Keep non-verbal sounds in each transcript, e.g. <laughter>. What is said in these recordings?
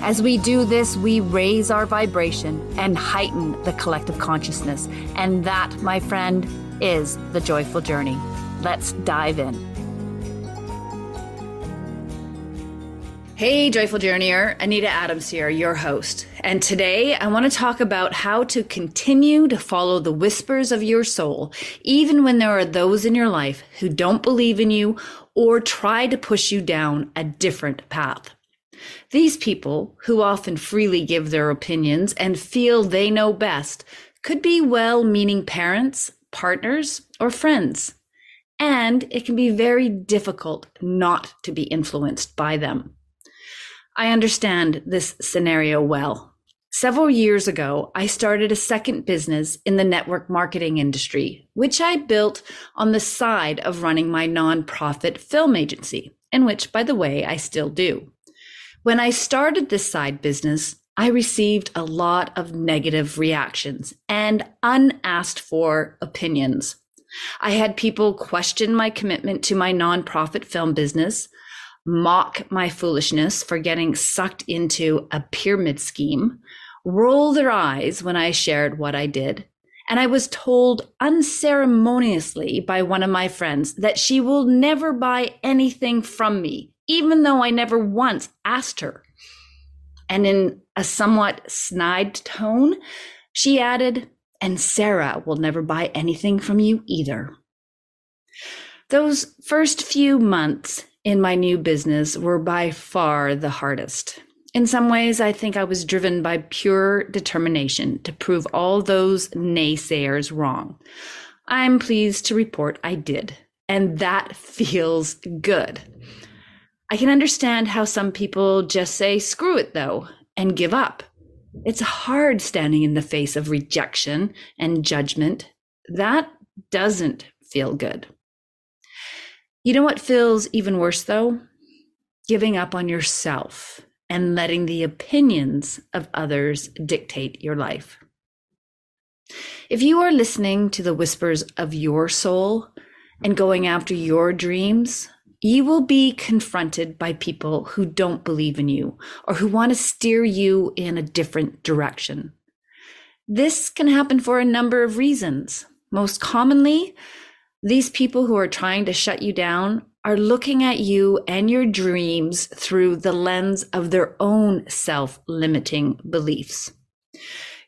As we do this, we raise our vibration and heighten the collective consciousness. And that, my friend, is the joyful journey. Let's dive in. Hey, Joyful Journeyer, Anita Adams here, your host. And today I want to talk about how to continue to follow the whispers of your soul, even when there are those in your life who don't believe in you or try to push you down a different path. These people, who often freely give their opinions and feel they know best, could be well meaning parents, partners, or friends. And it can be very difficult not to be influenced by them. I understand this scenario well. Several years ago, I started a second business in the network marketing industry, which I built on the side of running my nonprofit film agency, in which, by the way, I still do. When I started this side business, I received a lot of negative reactions and unasked for opinions. I had people question my commitment to my nonprofit film business, mock my foolishness for getting sucked into a pyramid scheme, roll their eyes when I shared what I did. And I was told unceremoniously by one of my friends that she will never buy anything from me even though I never once asked her. And in a somewhat snide tone, she added, And Sarah will never buy anything from you either. Those first few months in my new business were by far the hardest. In some ways, I think I was driven by pure determination to prove all those naysayers wrong. I'm pleased to report I did, and that <laughs> feels good. I can understand how some people just say, screw it though, and give up. It's hard standing in the face of rejection and judgment. That doesn't feel good. You know what feels even worse though? Giving up on yourself and letting the opinions of others dictate your life. If you are listening to the whispers of your soul and going after your dreams, you will be confronted by people who don't believe in you or who want to steer you in a different direction. This can happen for a number of reasons. Most commonly, these people who are trying to shut you down are looking at you and your dreams through the lens of their own self limiting beliefs.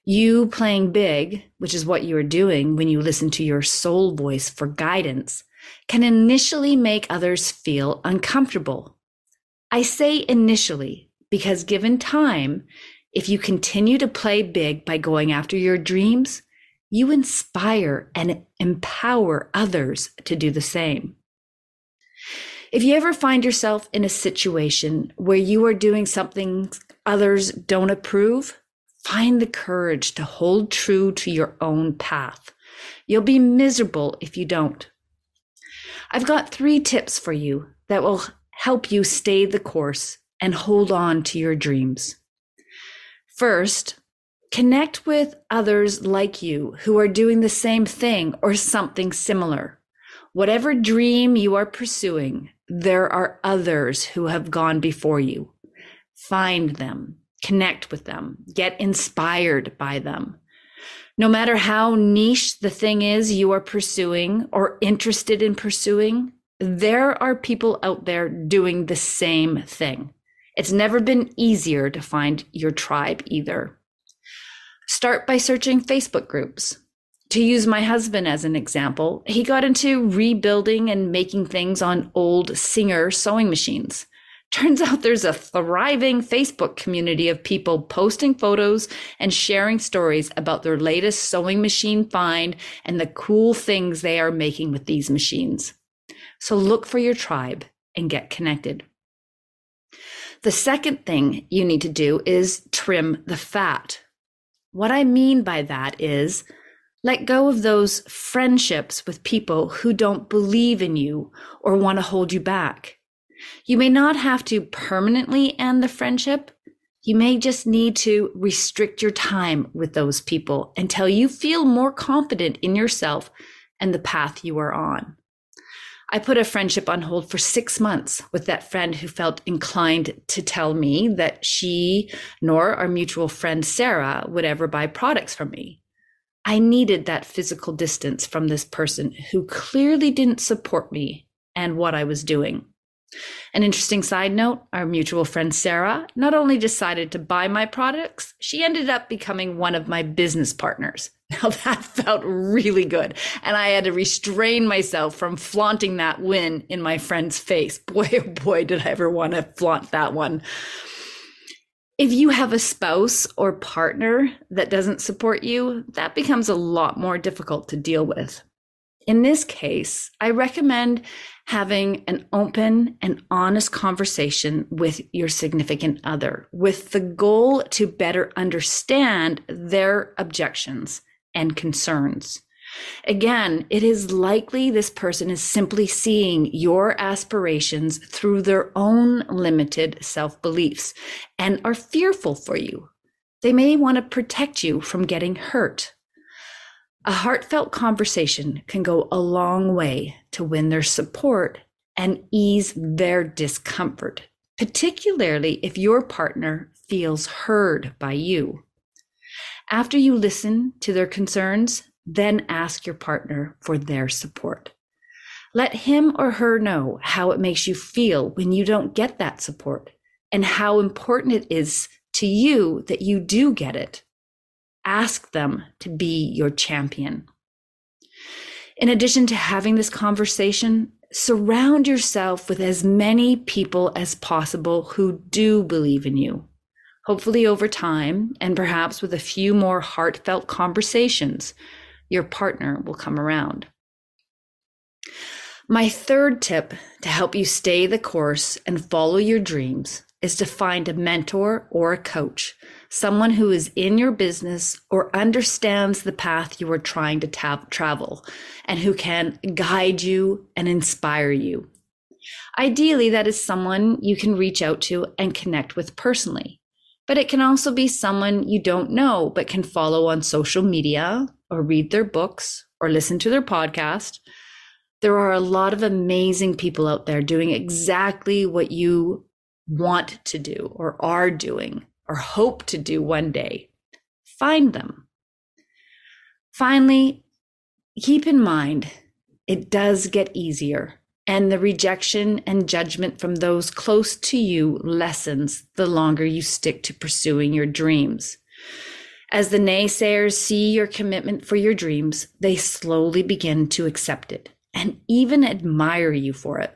You playing big, which is what you are doing when you listen to your soul voice for guidance, can initially make others feel uncomfortable. I say initially because given time, if you continue to play big by going after your dreams, you inspire and empower others to do the same. If you ever find yourself in a situation where you are doing something others don't approve, find the courage to hold true to your own path. You'll be miserable if you don't. I've got three tips for you that will help you stay the course and hold on to your dreams. First, connect with others like you who are doing the same thing or something similar. Whatever dream you are pursuing, there are others who have gone before you. Find them, connect with them, get inspired by them. No matter how niche the thing is you are pursuing or interested in pursuing, there are people out there doing the same thing. It's never been easier to find your tribe either. Start by searching Facebook groups. To use my husband as an example, he got into rebuilding and making things on old Singer sewing machines. Turns out there's a thriving Facebook community of people posting photos and sharing stories about their latest sewing machine find and the cool things they are making with these machines. So look for your tribe and get connected. The second thing you need to do is trim the fat. What I mean by that is let go of those friendships with people who don't believe in you or want to hold you back. You may not have to permanently end the friendship. You may just need to restrict your time with those people until you feel more confident in yourself and the path you are on. I put a friendship on hold for six months with that friend who felt inclined to tell me that she nor our mutual friend Sarah would ever buy products from me. I needed that physical distance from this person who clearly didn't support me and what I was doing. An interesting side note our mutual friend Sarah not only decided to buy my products, she ended up becoming one of my business partners. <laughs> Now that felt really good. And I had to restrain myself from flaunting that win in my friend's face. <laughs> Boy, oh boy, did I ever want to flaunt that one. If you have a spouse or partner that doesn't support you, that becomes a lot more difficult to deal with. In this case, I recommend having an open and honest conversation with your significant other with the goal to better understand their objections and concerns. Again, it is likely this person is simply seeing your aspirations through their own limited self beliefs and are fearful for you. They may want to protect you from getting hurt. A heartfelt conversation can go a long way to win their support and ease their discomfort, particularly if your partner feels heard by you. After you listen to their concerns, then ask your partner for their support. Let him or her know how it makes you feel when you don't get that support and how important it is to you that you do get it ask them to be your champion. In addition to having this conversation, surround yourself with as many people as possible who do believe in you. Hopefully, over time, and perhaps with a few more heartfelt conversations, your partner will come around. My third tip to help you stay the course and follow your dreams is to find a mentor or a coach someone who is in your business or understands the path you are trying to ta- travel and who can guide you and inspire you. Ideally, that is someone you can reach out to and connect with personally. But it can also be someone you don't know but can follow on social media or read their books or listen to their podcast. There are a lot of amazing people out there doing exactly what you want to do or are doing or hope to do one day. Find them. Finally, keep in mind it does get easier, and the rejection and judgment from those close to you lessens the longer you stick to pursuing your dreams. As the naysayers see your commitment for your dreams, they slowly begin to accept it and even admire you for it.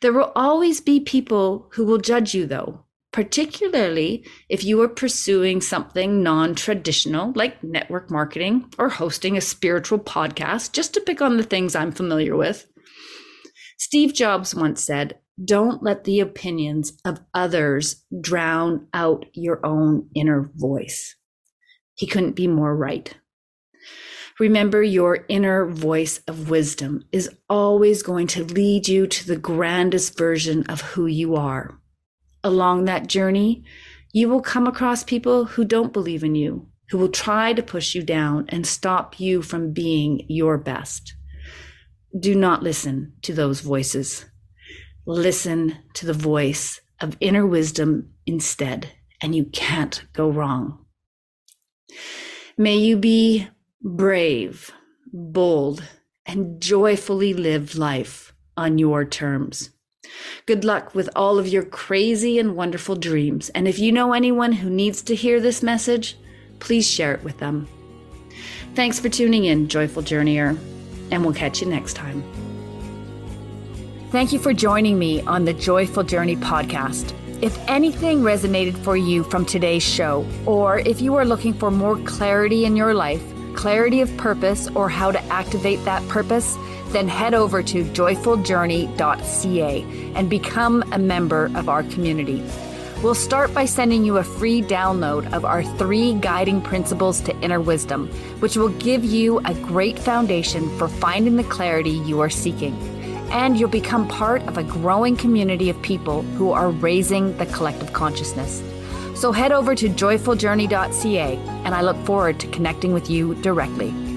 There will always be people who will judge you, though, particularly if you are pursuing something non traditional like network marketing or hosting a spiritual podcast, just to pick on the things I'm familiar with. Steve Jobs once said, Don't let the opinions of others drown out your own inner voice. He couldn't be more right. Remember, your inner voice of wisdom is always going to lead you to the grandest version of who you are along that journey, you will come across people who don't believe in you, who will try to push you down and stop you from being your best. Do not listen to those voices. Listen to the voice of inner wisdom instead, and you can't go wrong. May you be brave, bold, and joyfully live life on your terms. Good luck with all of your crazy and wonderful dreams. And if you know anyone who needs to hear this message, please share it with them. Thanks for tuning in, Joyful Journeyer, and we'll catch you next time. Thank you for joining me on the Joyful Journey podcast. If anything resonated for you from today's show, or if you are looking for more clarity in your life, clarity of purpose, or how to activate that purpose, then head over to joyfuljourney.ca and become a member of our community. We'll start by sending you a free download of our three guiding principles to inner wisdom, which will give you a great foundation for finding the clarity you are seeking. And you'll become part of a growing community of people who are raising the collective consciousness. So head over to joyfuljourney.ca, and I look forward to connecting with you directly.